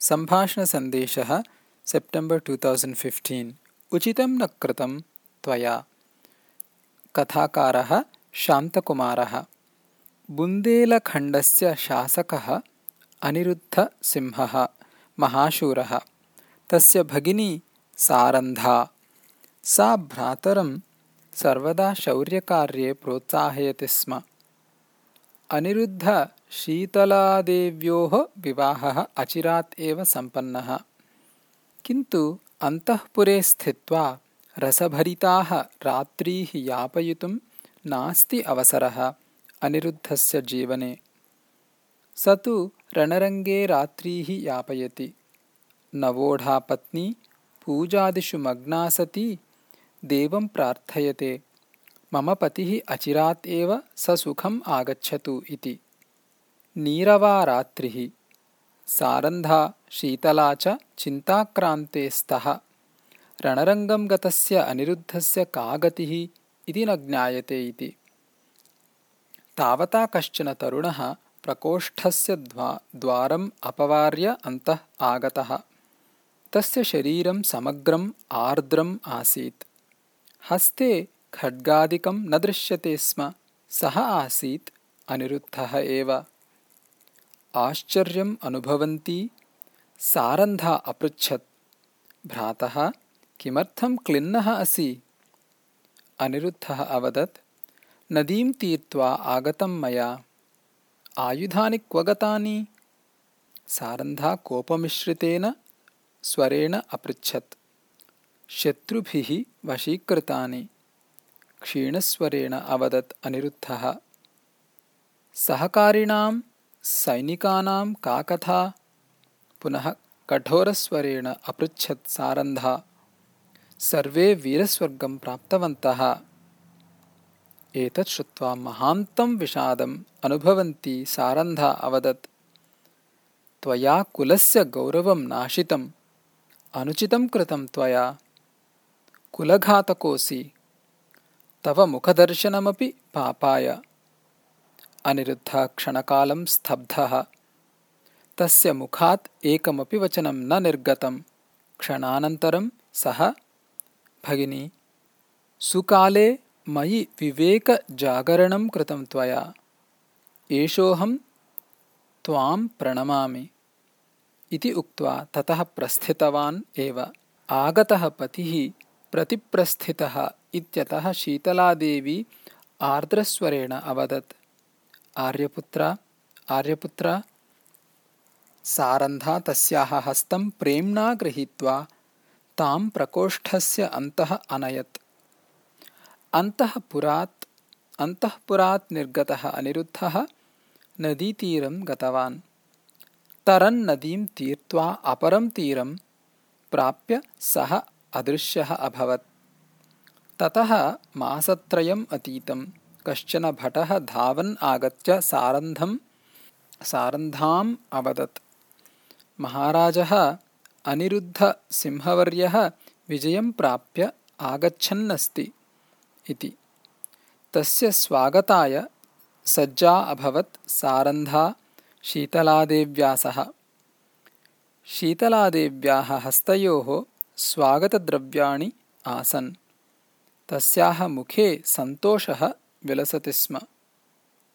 सम्भाषणसन्देशः September two thousand fifteen. उचितं न कृतं त्वया। कथाकारः शान्तकुमारः। बुन्देलखण्डस्य शासकः अनिरुद्धसिंहः महाशूरः। तस्य भगिनी सारन्धा। सा भ्रातरं सर्वदा शौर्यकार्ये प्रोत्साहयति स्म अनिरुद्धशीतलादेव्योः विवाहः अचिरात् एव सम्पन्नः। किन्तु अन्तःपुरे स्थित्वा रसभरिताः रात्रीः यापयितुं नास्ति अवसरः अनिरुद्धस्य जीवने। स तु रणरङ्गे रात्रीः यापयति। नवोढापत्नी पूजादिषु मग्ना सती देवं प्रार्थयते मम पतिः अचिरात् एव ससुखम् आगच्छतु इति। नीरवा रात्रिः सारन्धा शीतला च चिन्ताक्रान्ते स्तः। रणरङ्गं गतस्य अनिरुद्धस्य का गतिः इति न ज्ञायते इति। तावता कश्चन तरुणः प्रकोष्ठस्य द्वारम् अपवार्य अन्तः आगतः। तस्य शरीरं समग्रम् आर्द्रम् आसीत्। हस्ते खड्गादिकं न दृश्यते स्म सः आसीत् अनिरुद्धः एव। आश्चर्यम् अनुभवन्ती सारन्धा अपृच्छत्। भ्रातः किमर्थं क्लिन्नः असि? अनिरुद्धः अवदत् नदीं तीर्त्वा आगतं मया। आयुधानि क्व गतानि? सारन्धा कोपमिश्रितेन स्वरेण अपृच्छत्। शत्रुभिः वशीकृतानि क्षीणस्वरेण अवदत् अनिरुद्धः। सहकारिणां सैनिकानां का कथा पुनः कठोरस्वरेण अपृच्छत् सारन्धा। सर्वे वीरस्वर्गं प्राप्तवन्तः। एतत् श्रुत्वा महान्तं विषादम् अनुभवन्ती सारन्धा अवदत्। त्वया कुलस्य गौरवं नाशितम्। अनुचितं कृतं त्वया। कुलघातकोऽसि तव मुखदर्शनमपि पापाय। अनिरुद्धः क्षणकालं स्तब्धः। तस्य मुखात् एकमपि वचनं न निर्गतम्। क्षणानन्तरं सः भगिनी सुकाले मयि विवेकजागरणं कृतं त्वया। एषोऽहं त्वां प्रणमामि इति उक्त्वा ततः प्रस्थितवान् एव। आगतः पतिः प्रतिप्रस्थितः इत्यतः शीतलादेवी आर्द्रस्वरेण अवदत्। आर्यपुत्र आर्यपुत्र सारन्धा तस्याः हस्तं प्रेम्णा गृहीत्वा तां प्रकोष्ठस्य अन्तः अनयत्। अन्तःपुरात् अन्तःपुरात् निर्गतः अनिरुद्धः नदीतीरं गतवान्। तरन्नदीं तीर्त्वा अपरं तीरं प्राप्य सः अदृश्यः अभवत् ततः मासत्रयम् अतीतं कश्चन भटः धावन् आगत्य सारन्धं सारन्धाम् अवदत्। महाराजः अनिरुद्धसिंहवर्यः विजयं प्राप्य आगच्छन्नस्ति इति। तस्य स्वागताय सज्जा अभवत् सारन्धा शीतलादेव्या सह शीतलादेव्याः हस्तयोः स्वागतद्रव्याणि आसन् तस्याः मुखे सन्तोषः विलसति स्म